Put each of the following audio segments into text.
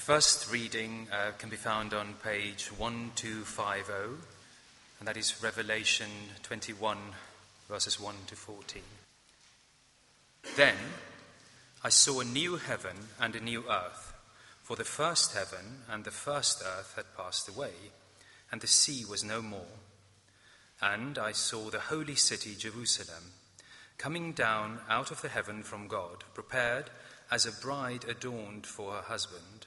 first reading uh, can be found on page 1250, and that is Revelation 21, verses 1 to 14. Then I saw a new heaven and a new earth, for the first heaven and the first earth had passed away, and the sea was no more. And I saw the holy city, Jerusalem, coming down out of the heaven from God, prepared as a bride adorned for her husband.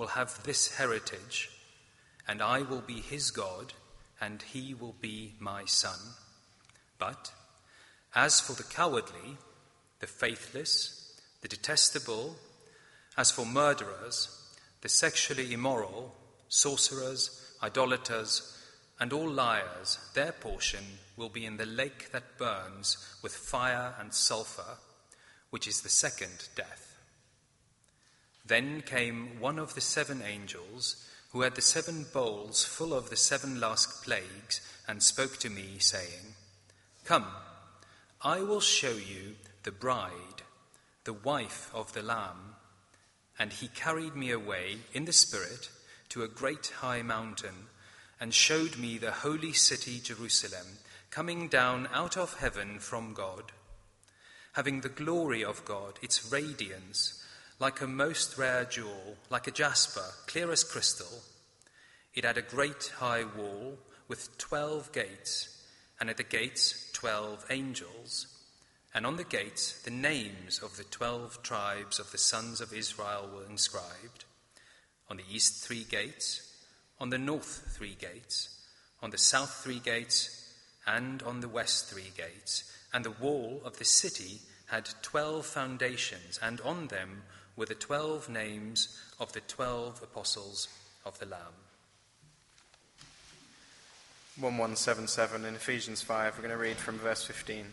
will have this heritage, and I will be his God, and he will be my son. But as for the cowardly, the faithless, the detestable, as for murderers, the sexually immoral, sorcerers, idolaters, and all liars, their portion will be in the lake that burns with fire and sulfur, which is the second death. Then came one of the seven angels who had the seven bowls full of the seven last plagues and spoke to me, saying, Come, I will show you the bride, the wife of the Lamb. And he carried me away in the Spirit to a great high mountain and showed me the holy city Jerusalem coming down out of heaven from God, having the glory of God, its radiance like a most rare jewel, like a jasper, clear as crystal. It had a great high wall with twelve gates, and at the gates twelve angels, and on the gates the names of the twelve tribes of the sons of Israel were inscribed. On the east three gates, on the north three gates, on the south three gates, and on the west three gates. And the wall of the city had twelve foundations, and on them were the twelve names of the twelve apostles of the Lamb. 1177 in Ephesians 5, we're going to read from verse 15.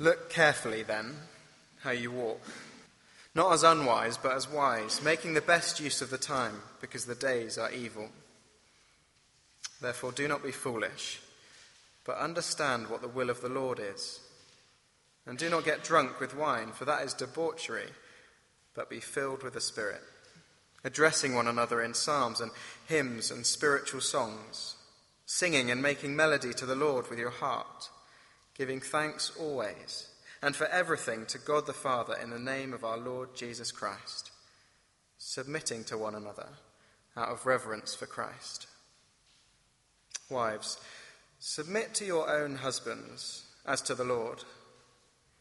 Look carefully then how you walk, not as unwise, but as wise, making the best use of the time, because the days are evil. Therefore, do not be foolish, but understand what the will of the Lord is. And do not get drunk with wine, for that is debauchery but be filled with the Spirit, addressing one another in psalms and hymns and spiritual songs, singing and making melody to the Lord with your heart, giving thanks always and for everything to God the Father in the name of our Lord Jesus Christ, submitting to one another out of reverence for Christ. Wives, submit to your own husbands as to the Lord.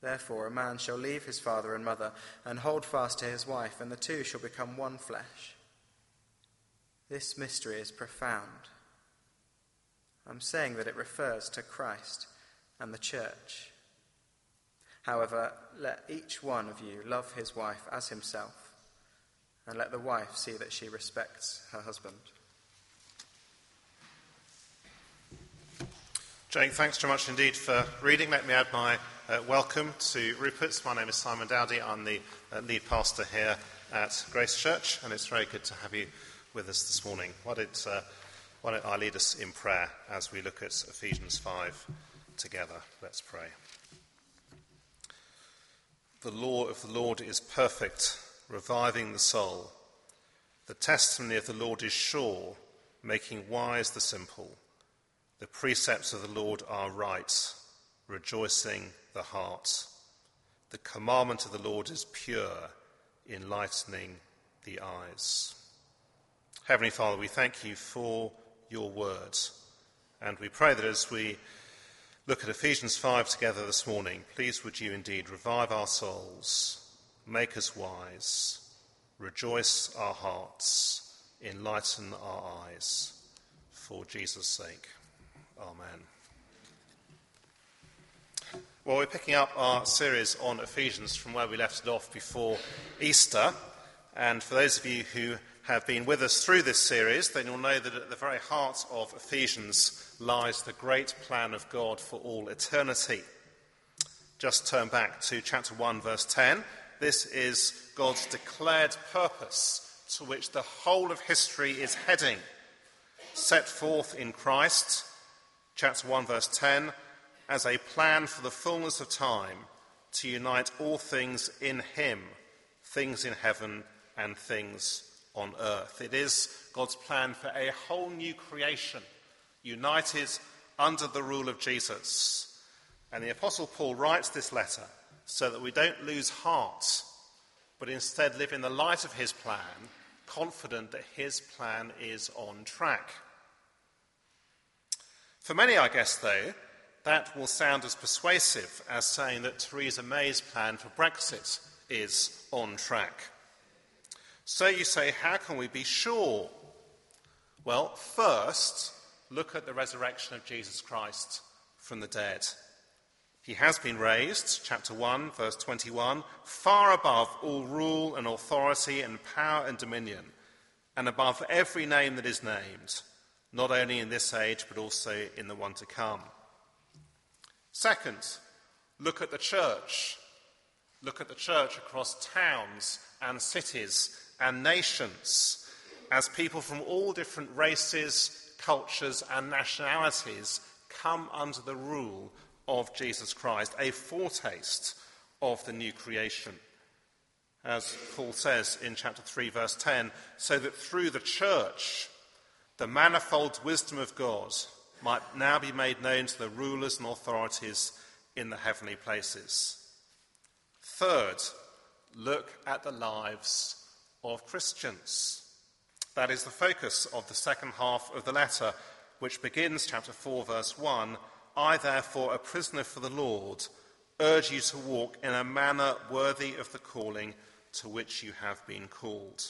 Therefore, a man shall leave his father and mother and hold fast to his wife, and the two shall become one flesh. This mystery is profound. I'm saying that it refers to Christ and the church. However, let each one of you love his wife as himself, and let the wife see that she respects her husband. Jake, thanks very much indeed for reading. Let me add my uh, welcome to Rupert's. My name is Simon Dowdy. I'm the uh, lead pastor here at Grace Church, and it's very good to have you with us this morning. Why don't, uh, why don't I lead us in prayer as we look at Ephesians 5 together? Let's pray. The law of the Lord is perfect, reviving the soul. The testimony of the Lord is sure, making wise the simple. The precepts of the Lord are right, rejoicing the heart. The commandment of the Lord is pure, enlightening the eyes. Heavenly Father, we thank you for your words. And we pray that as we look at Ephesians 5 together this morning, please would you indeed revive our souls, make us wise, rejoice our hearts, enlighten our eyes. For Jesus' sake. Amen. Well, we're picking up our series on Ephesians from where we left it off before Easter. And for those of you who have been with us through this series, then you'll know that at the very heart of Ephesians lies the great plan of God for all eternity. Just turn back to chapter 1, verse 10. This is God's declared purpose to which the whole of history is heading, set forth in Christ, chapter 1, verse 10, as a plan for the fullness of time to unite all things in Him, things in heaven and things on earth. It is God's plan for a whole new creation, united under the rule of Jesus. And the Apostle Paul writes this letter so that we don't lose heart, but instead live in the light of his plan, confident that his plan is on track. For many, I guess, though, that will sound as persuasive as saying that Theresa May's plan for Brexit is on track. So you say, how can we be sure? Well, first, look at the resurrection of Jesus Christ from the dead. He has been raised, chapter 1, verse 21, far above all rule and authority and power and dominion, and above every name that is named, not only in this age, but also in the one to come. Second, look at the church. Look at the church across towns and cities and nations as people from all different races, cultures, and nationalities come under the rule of Jesus Christ, a foretaste of the new creation. As Paul says in chapter 3, verse 10, so that through the church, the manifold wisdom of God might now be made known to the rulers and authorities in the heavenly places. Third, look at the lives of Christians. That is the focus of the second half of the letter, which begins chapter 4, verse 1 I, therefore, a prisoner for the Lord, urge you to walk in a manner worthy of the calling to which you have been called.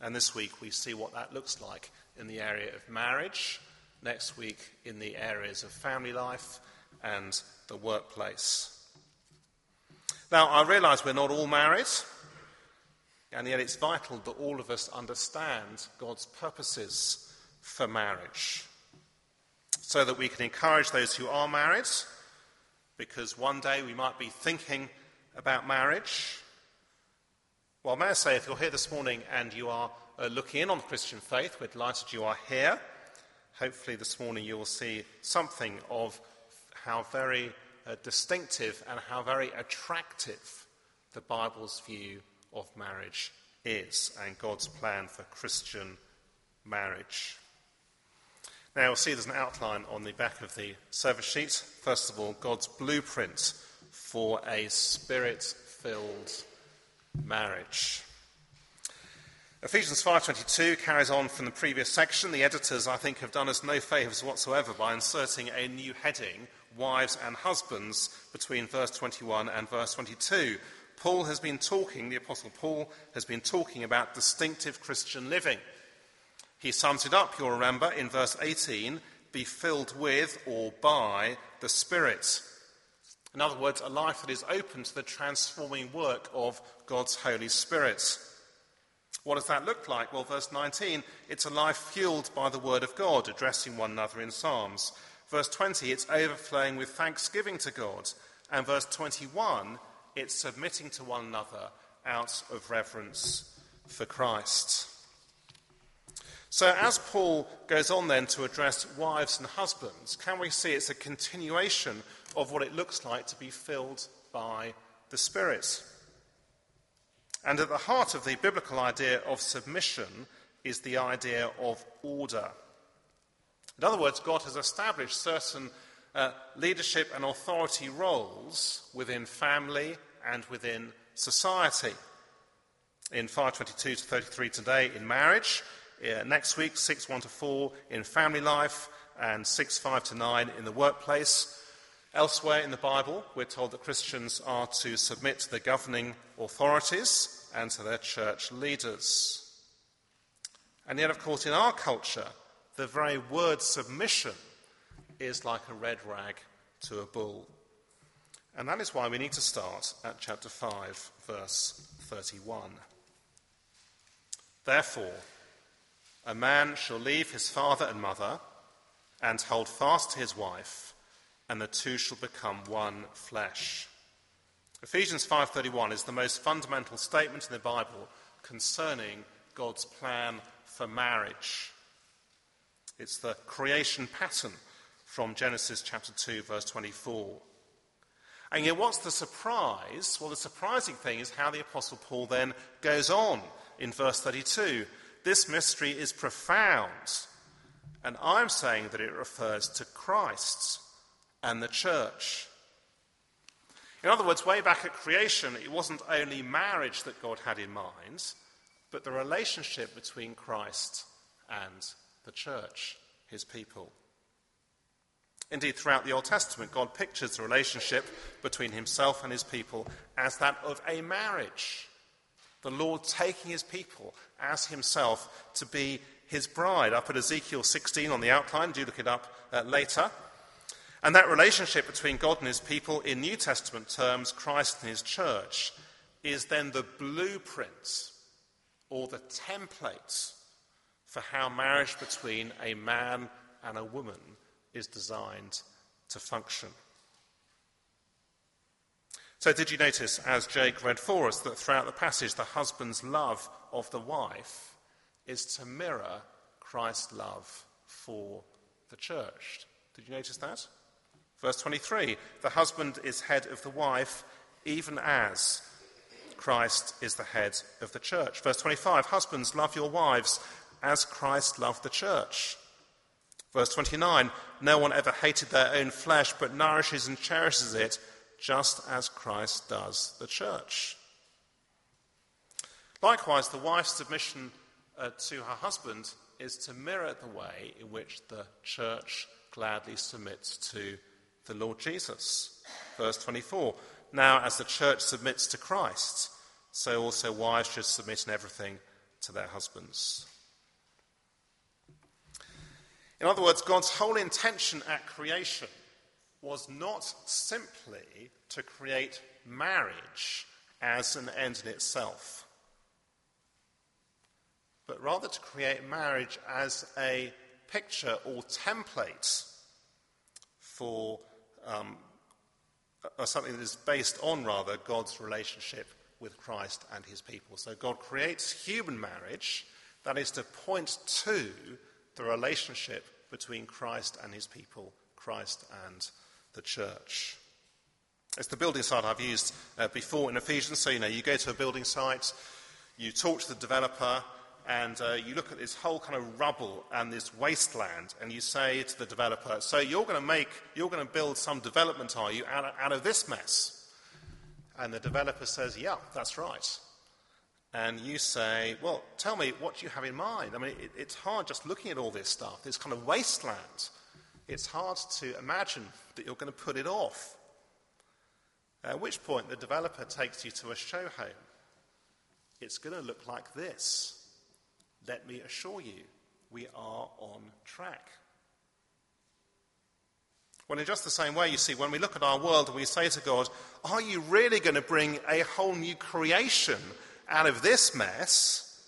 And this week we see what that looks like in the area of marriage, next week in the areas of family life and the workplace. Now, I realize we're not all married. And yet it's vital that all of us understand God's purposes for marriage so that we can encourage those who are married, because one day we might be thinking about marriage. Well, may I say, if you're here this morning and you are uh, looking in on the Christian faith, we're delighted you are here. Hopefully, this morning you will see something of how very uh, distinctive and how very attractive the Bible's view of marriage is and God's plan for Christian marriage. Now, you'll see there's an outline on the back of the service sheet. First of all, God's blueprint for a spirit filled marriage. Ephesians 5:22 carries on from the previous section. The editors, I think, have done us no favors whatsoever by inserting a new heading, wives and husbands, between verse 21 and verse 22. Paul has been talking, the Apostle Paul has been talking about distinctive Christian living. He sums it up, you'll remember, in verse 18 be filled with or by the Spirit. In other words, a life that is open to the transforming work of God's Holy Spirit. What does that look like? Well, verse 19, it's a life fueled by the Word of God, addressing one another in Psalms. Verse 20, it's overflowing with thanksgiving to God. And verse 21, it's submitting to one another out of reverence for Christ. So, as Paul goes on then to address wives and husbands, can we see it's a continuation of what it looks like to be filled by the Spirit? And at the heart of the biblical idea of submission is the idea of order. In other words, God has established certain uh, leadership and authority roles within family and within society. In 522 to 33 today, in marriage, uh, next week, 6 1 to 4 in family life, and 6 5 to 9 in the workplace. Elsewhere in the Bible, we're told that Christians are to submit to the governing authorities and to their church leaders. And yet, of course, in our culture, the very word submission is like a red rag to a bull. And that is why we need to start at chapter 5, verse 31. Therefore, a man shall leave his father and mother and hold fast to his wife, and the two shall become one flesh. Ephesians 5:31 is the most fundamental statement in the Bible concerning God's plan for marriage. It's the creation pattern from Genesis chapter 2 verse 24. And yet what's the surprise? Well, the surprising thing is how the apostle Paul then goes on in verse 32 this mystery is profound. And I'm saying that it refers to Christ and the church. In other words, way back at creation, it wasn't only marriage that God had in mind, but the relationship between Christ and the church, his people. Indeed, throughout the Old Testament, God pictures the relationship between himself and his people as that of a marriage. The Lord taking his people as himself to be his bride. Up at Ezekiel 16 on the outline, do look it up uh, later. And that relationship between God and his people, in New Testament terms, Christ and his church, is then the blueprint or the template for how marriage between a man and a woman is designed to function. So, did you notice, as Jake read for us, that throughout the passage, the husband's love of the wife is to mirror Christ's love for the church? Did you notice that? Verse 23 The husband is head of the wife, even as Christ is the head of the church. Verse 25 Husbands, love your wives as Christ loved the church. Verse 29 No one ever hated their own flesh, but nourishes and cherishes it just as Christ does the church. Likewise, the wife's submission uh, to her husband is to mirror the way in which the church gladly submits to the Lord Jesus. Verse 24 Now, as the church submits to Christ, so also wives should submit in everything to their husbands. In other words, God's whole intention at creation was not simply to create marriage as an end in itself, but rather to create marriage as a picture or template for um, something that is based on, rather, God's relationship with Christ and his people. So God creates human marriage that is to point to the relationship between Christ and his people, Christ and the church. It's the building site I've used uh, before in Ephesians. So, you know, you go to a building site, you talk to the developer, and uh, you look at this whole kind of rubble and this wasteland, and you say to the developer, So, you're going to make, you're going to build some development, are you, out of, out of this mess? And the developer says, Yeah, that's right. And you say, Well, tell me what you have in mind. I mean, it, it's hard just looking at all this stuff, this kind of wasteland it's hard to imagine that you're going to put it off. At which point, the developer takes you to a show home. It's going to look like this. Let me assure you, we are on track. Well, in just the same way, you see, when we look at our world and we say to God, Are you really going to bring a whole new creation out of this mess?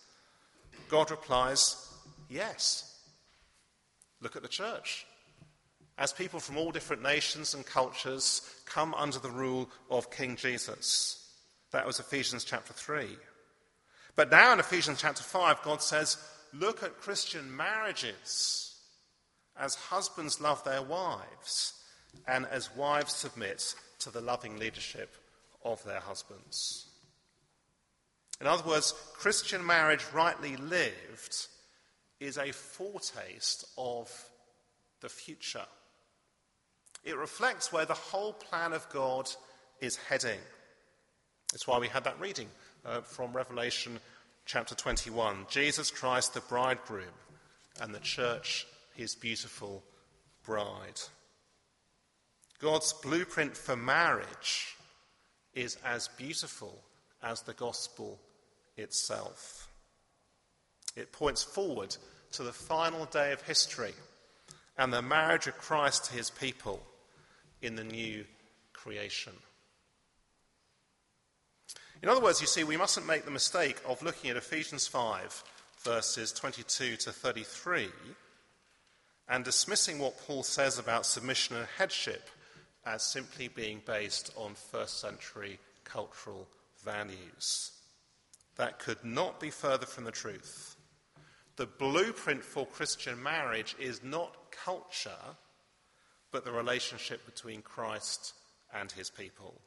God replies, Yes. Look at the church. As people from all different nations and cultures come under the rule of King Jesus. That was Ephesians chapter 3. But now in Ephesians chapter 5, God says, Look at Christian marriages as husbands love their wives, and as wives submit to the loving leadership of their husbands. In other words, Christian marriage rightly lived is a foretaste of the future. It reflects where the whole plan of God is heading. That's why we had that reading uh, from Revelation chapter 21 Jesus Christ, the bridegroom, and the church his beautiful bride. God's blueprint for marriage is as beautiful as the gospel itself. It points forward to the final day of history and the marriage of Christ to his people in the new creation. In other words, you see, we mustn't make the mistake of looking at Ephesians 5, verses 22 to 33 and dismissing what Paul says about submission and headship as simply being based on first century cultural values. That could not be further from the truth. The blueprint for Christian marriage is not culture, but the relationship between Christ and his people.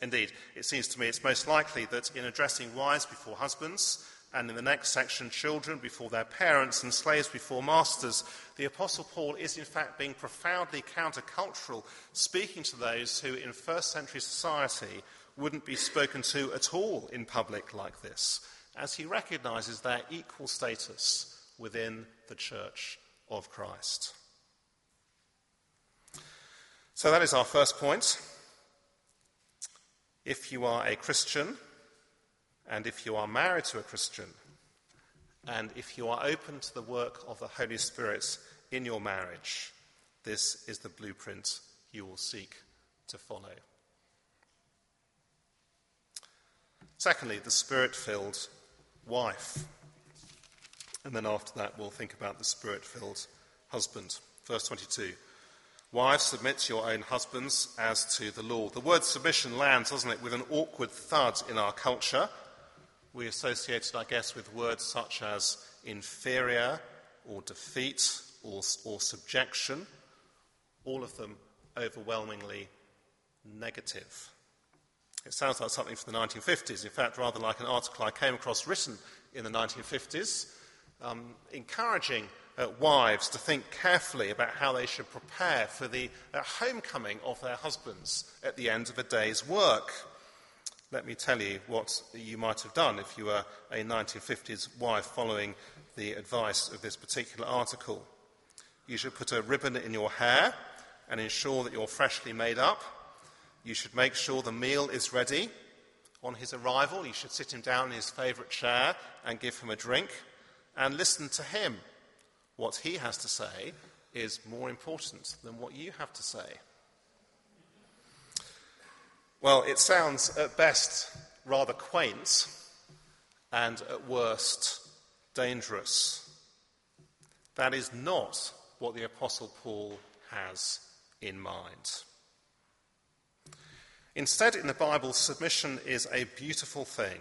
Indeed, it seems to me it's most likely that in addressing wives before husbands, and in the next section, children before their parents and slaves before masters, the Apostle Paul is in fact being profoundly countercultural, speaking to those who in first century society wouldn't be spoken to at all in public like this, as he recognizes their equal status within the church of Christ. So that is our first point. If you are a Christian, and if you are married to a Christian, and if you are open to the work of the Holy Spirit in your marriage, this is the blueprint you will seek to follow. Secondly, the spirit filled wife. And then after that, we'll think about the spirit filled husband. Verse 22. Wives, submit to your own husbands as to the law. The word submission lands, doesn't it, with an awkward thud in our culture we associate it, I guess, with words such as inferior or defeat or, or subjection, all of them overwhelmingly negative. It sounds like something from the 1950s, in fact, rather like an article I came across written in the 1950s, um, encouraging uh, wives to think carefully about how they should prepare for the uh, homecoming of their husbands at the end of a day's work let me tell you what you might have done if you were a 1950s wife following the advice of this particular article. You should put a ribbon in your hair and ensure that you're freshly made up. You should make sure the meal is ready. On his arrival, you should sit him down in his favourite chair and give him a drink and listen to him. What he has to say is more important than what you have to say. Well, it sounds at best rather quaint and at worst dangerous. That is not what the Apostle Paul has in mind. Instead, in the Bible, submission is a beautiful thing.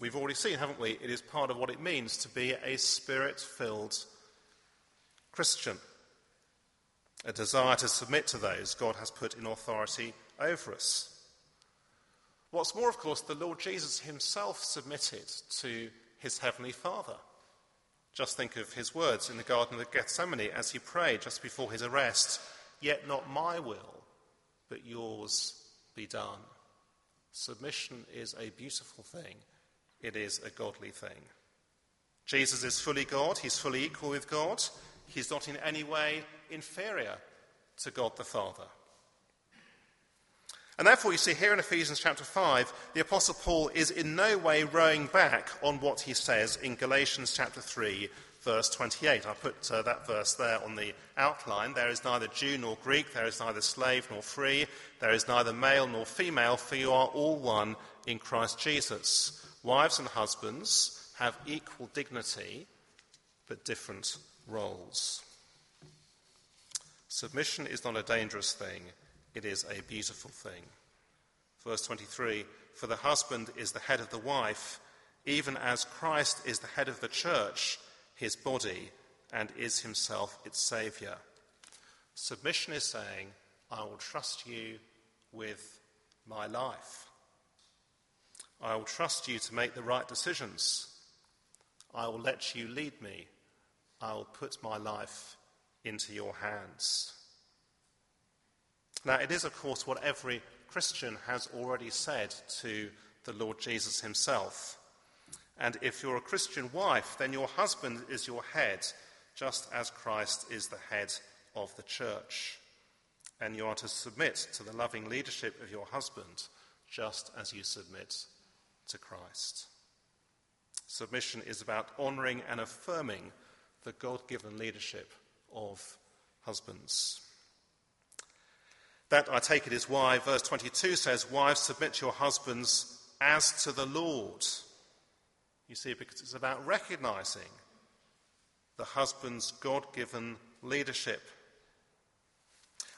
We've already seen, haven't we? It is part of what it means to be a spirit filled Christian, a desire to submit to those God has put in authority over us. What's more, of course, the Lord Jesus himself submitted to his heavenly Father. Just think of his words in the Garden of Gethsemane as he prayed just before his arrest Yet not my will, but yours be done. Submission is a beautiful thing, it is a godly thing. Jesus is fully God, he's fully equal with God, he's not in any way inferior to God the Father. And therefore, you see here in Ephesians chapter 5, the Apostle Paul is in no way rowing back on what he says in Galatians chapter 3, verse 28. I put uh, that verse there on the outline. There is neither Jew nor Greek, there is neither slave nor free, there is neither male nor female, for you are all one in Christ Jesus. Wives and husbands have equal dignity, but different roles. Submission is not a dangerous thing, it is a beautiful thing. Verse 23 For the husband is the head of the wife, even as Christ is the head of the church, his body, and is himself its Saviour. Submission is saying, I will trust you with my life. I will trust you to make the right decisions. I will let you lead me. I will put my life into your hands. Now, it is, of course, what every Christian has already said to the Lord Jesus himself. And if you're a Christian wife, then your husband is your head, just as Christ is the head of the church. And you are to submit to the loving leadership of your husband, just as you submit to Christ. Submission is about honouring and affirming the God given leadership of husbands. That, I take it, is why verse 22 says, Wives, submit to your husbands as to the Lord. You see, because it's about recognizing the husband's God given leadership.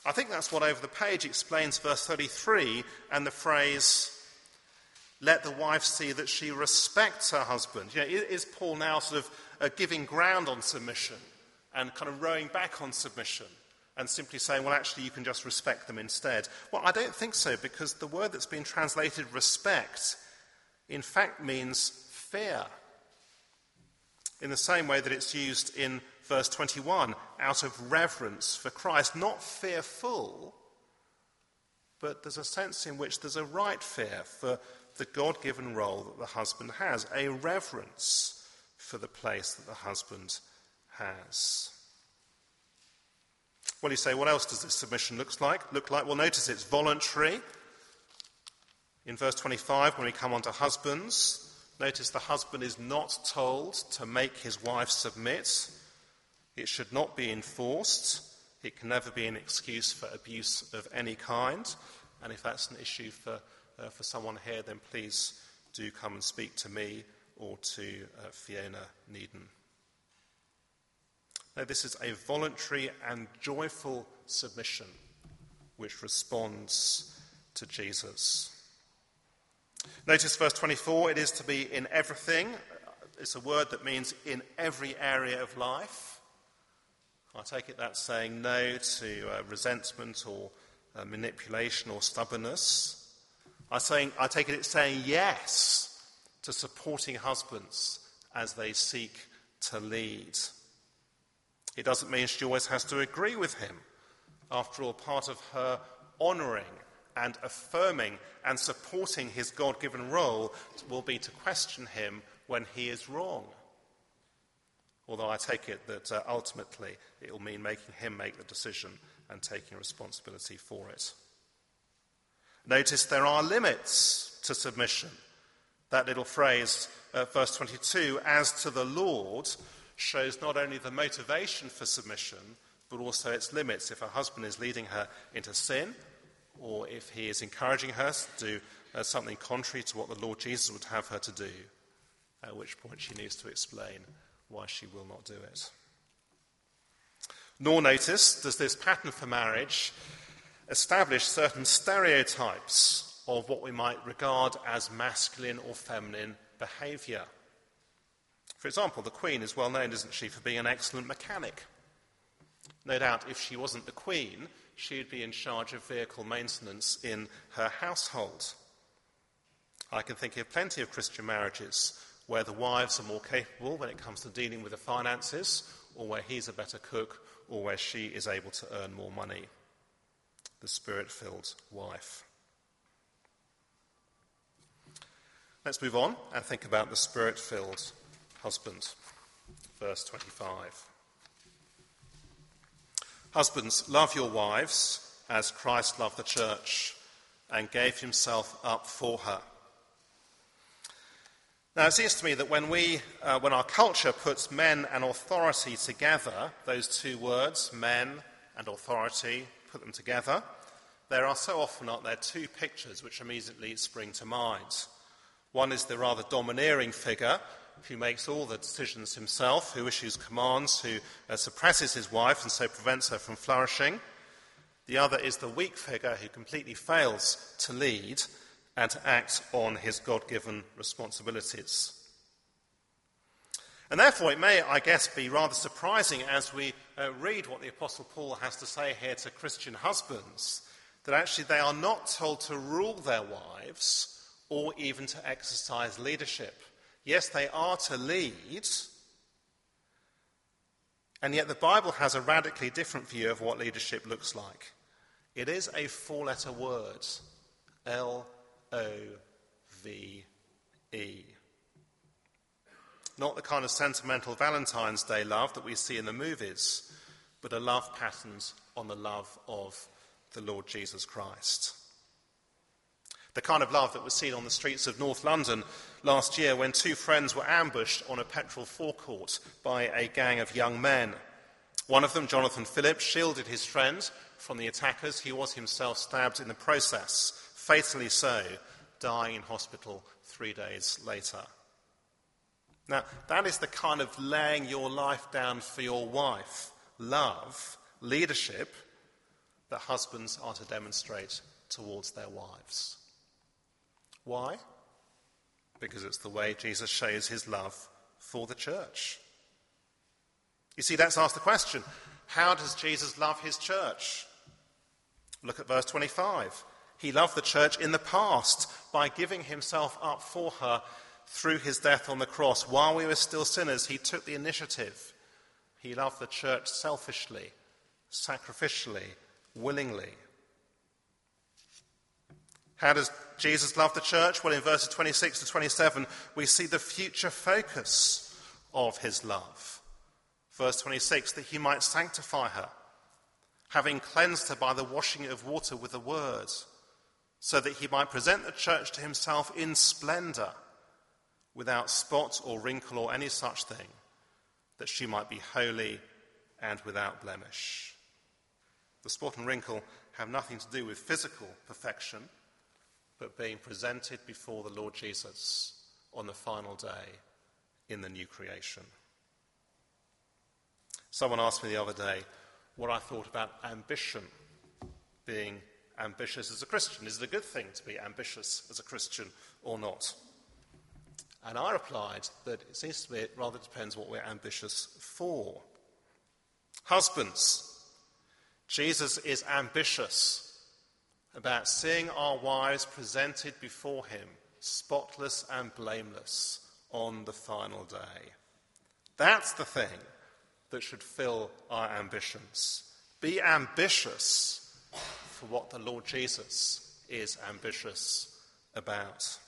I think that's what over the page explains verse 33 and the phrase, let the wife see that she respects her husband. You know, is Paul now sort of uh, giving ground on submission and kind of rowing back on submission? and simply saying, well, actually, you can just respect them instead. Well, I don't think so, because the word that's been translated respect, in fact, means fear. In the same way that it's used in verse 21, out of reverence for Christ, not fearful, but there's a sense in which there's a right fear for the God given role that the husband has, a reverence for the place that the husband has. Well, you say, what else does this submission look like? Look like? Well, notice it's voluntary. In verse 25, when we come on to husbands, notice the husband is not told to make his wife submit. It should not be enforced. It can never be an excuse for abuse of any kind. And if that's an issue for, uh, for someone here, then please do come and speak to me or to uh, Fiona Needham. Now, this is a voluntary and joyful submission which responds to Jesus. Notice verse 24 it is to be in everything. It's a word that means in every area of life. I take it that's saying no to uh, resentment or uh, manipulation or stubbornness. I, saying, I take it it's saying yes to supporting husbands as they seek to lead. It doesn't mean she always has to agree with him. After all, part of her honouring and affirming and supporting his God given role will be to question him when he is wrong. Although I take it that uh, ultimately it will mean making him make the decision and taking responsibility for it. Notice there are limits to submission. That little phrase, uh, verse 22, as to the Lord, shows not only the motivation for submission, but also its limits. If her husband is leading her into sin, or if he is encouraging her to do uh, something contrary to what the Lord Jesus would have her to do, at which point she needs to explain why she will not do it. Nor notice does this pattern for marriage establish certain stereotypes of what we might regard as masculine or feminine behaviour. For example, the Queen is well known, isn't she, for being an excellent mechanic. No doubt, if she wasn't the Queen, she'd be in charge of vehicle maintenance in her household. I can think of plenty of Christian marriages where the wives are more capable when it comes to dealing with the finances, or where he's a better cook, or where she is able to earn more money. The spirit filled wife. Let's move on and think about the spirit filled husband. Verse 25. Husbands, love your wives as Christ loved the church and gave himself up for her. Now, it seems to me that when, we, uh, when our culture puts men and authority together, those two words, men and authority, put them together, there are so often, aren't there, two pictures which immediately spring to mind. One is the rather domineering figure who makes all the decisions himself, who issues commands, who uh, suppresses his wife and so prevents her from flourishing. The other is the weak figure who completely fails to lead and to act on his God given responsibilities. And therefore, it may, I guess, be rather surprising as we uh, read what the Apostle Paul has to say here to Christian husbands that actually they are not told to rule their wives or even to exercise leadership. Yes, they are to lead, and yet the Bible has a radically different view of what leadership looks like. It is a four letter word L O V E. Not the kind of sentimental Valentine's Day love that we see in the movies, but a love patterned on the love of the Lord Jesus Christ. The kind of love that was seen on the streets of North London last year when two friends were ambushed on a petrol forecourt by a gang of young men. One of them, Jonathan Phillips, shielded his friend from the attackers. He was himself stabbed in the process, fatally so, dying in hospital three days later. Now, that is the kind of laying your life down for your wife, love, leadership that husbands are to demonstrate towards their wives. Why? Because it's the way Jesus shows his love for the church. You see, let's ask the question how does Jesus love his church? Look at verse 25. He loved the church in the past by giving himself up for her through his death on the cross. While we were still sinners, he took the initiative. He loved the church selfishly, sacrificially, willingly. How does Jesus love the church? Well, in verses 26 to 27, we see the future focus of his love. Verse 26 that he might sanctify her, having cleansed her by the washing of water with the word, so that he might present the church to himself in splendor, without spot or wrinkle or any such thing, that she might be holy and without blemish. The spot and wrinkle have nothing to do with physical perfection but being presented before the Lord Jesus on the final day in the new creation. Someone asked me the other day what I thought about ambition, being ambitious as a Christian. Is it a good thing to be ambitious as a Christian or not? And I replied that it seems to me it rather depends what we're ambitious for. Husbands, Jesus is ambitious about seeing our wives presented before him, spotless and blameless, on the final day. That's the thing that should fill our ambitions. Be ambitious for what the Lord Jesus is ambitious about.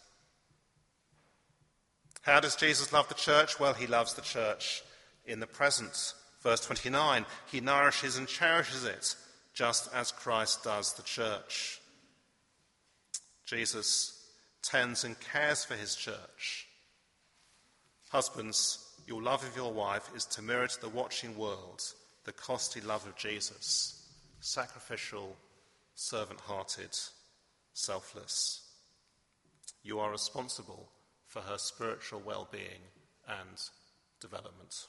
How does Jesus love the church? Well, he loves the church in the present. Verse 29 He nourishes and cherishes it just as Christ does the church. Jesus tends and cares for his church. Husbands, your love of your wife is to mirror to the watching world the costly love of Jesus, sacrificial, servant hearted, selfless. You are responsible for her spiritual well being and development.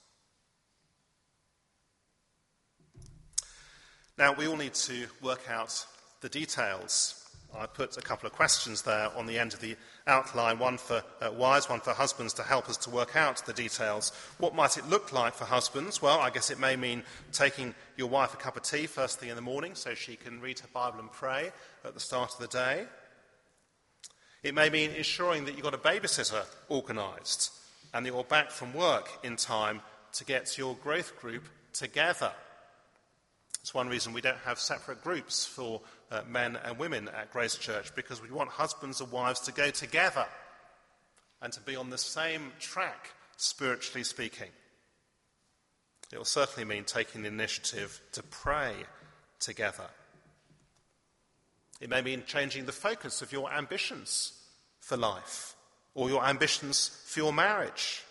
Now, we all need to work out the details. I put a couple of questions there on the end of the outline one for uh, wives, one for husbands to help us to work out the details. What might it look like for husbands? Well, I guess it may mean taking your wife a cup of tea first thing in the morning so she can read her Bible and pray at the start of the day. It may mean ensuring that you've got a babysitter organised and that you're back from work in time to get your growth group together. It's one reason we don't have separate groups for uh, men and women at Grace Church, because we want husbands and wives to go together and to be on the same track, spiritually speaking. It will certainly mean taking the initiative to pray together. It may mean changing the focus of your ambitions for life or your ambitions for your marriage.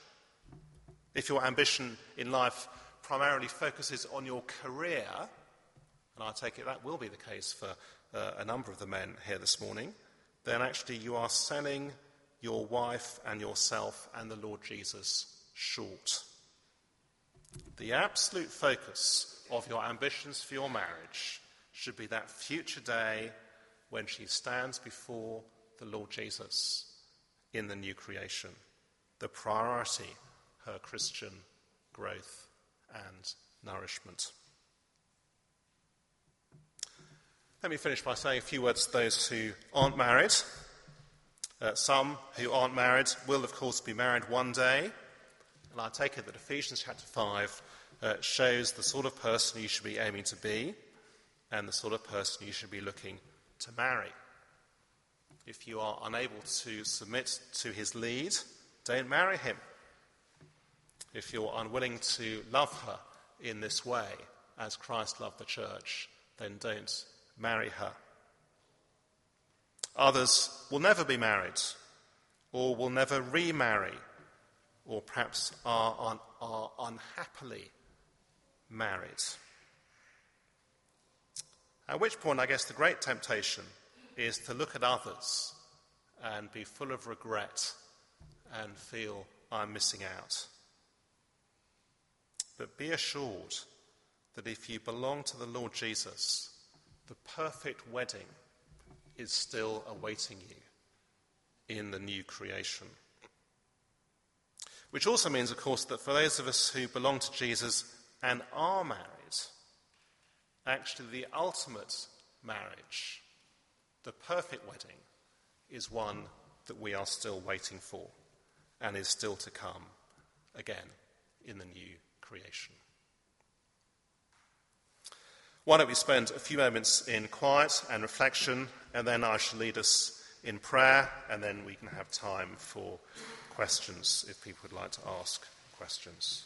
If your ambition in life primarily focuses on your career, and I take it that will be the case for uh, a number of the men here this morning, then actually you are selling your wife and yourself and the Lord Jesus short. The absolute focus of your ambitions for your marriage should be that future day when she stands before the Lord Jesus in the new creation. The priority, her Christian growth and nourishment. Let me finish by saying a few words to those who aren't married. Uh, some who aren't married will, of course, be married one day. And I take it that Ephesians chapter 5 uh, shows the sort of person you should be aiming to be and the sort of person you should be looking to marry. If you are unable to submit to his lead, don't marry him. If you're unwilling to love her in this way, as Christ loved the church, then don't marry her. Others will never be married, or will never remarry, or perhaps are, un- are unhappily married. At which point, I guess the great temptation is to look at others and be full of regret and feel I'm missing out. But be assured that if you belong to the Lord Jesus, the perfect wedding is still awaiting you in the new creation. Which also means, of course, that for those of us who belong to Jesus and are married, actually the ultimate marriage, the perfect wedding, is one that we are still waiting for and is still to come again in the new creation. Why don't we spend a few moments in quiet and reflection, and then I shall lead us in prayer, and then we can have time for questions if people would like to ask questions.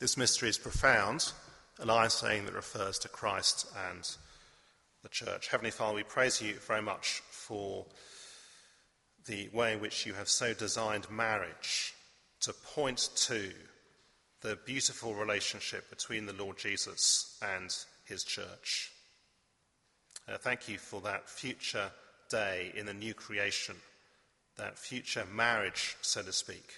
This mystery is profound, and I am saying that refers to Christ and the church. Heavenly Father, we praise you very much for the way in which you have so designed marriage to point to the beautiful relationship between the Lord Jesus and his church. Thank you for that future day in the new creation, that future marriage, so to speak.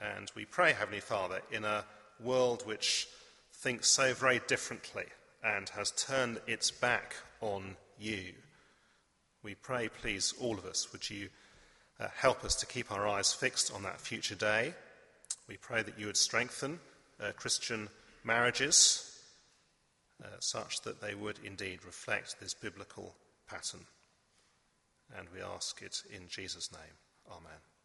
And we pray, Heavenly Father, in a world which thinks so very differently and has turned its back on you. We pray, please, all of us, would you uh, help us to keep our eyes fixed on that future day. We pray that you would strengthen uh, Christian marriages uh, such that they would indeed reflect this biblical pattern. And we ask it in Jesus' name. Amen.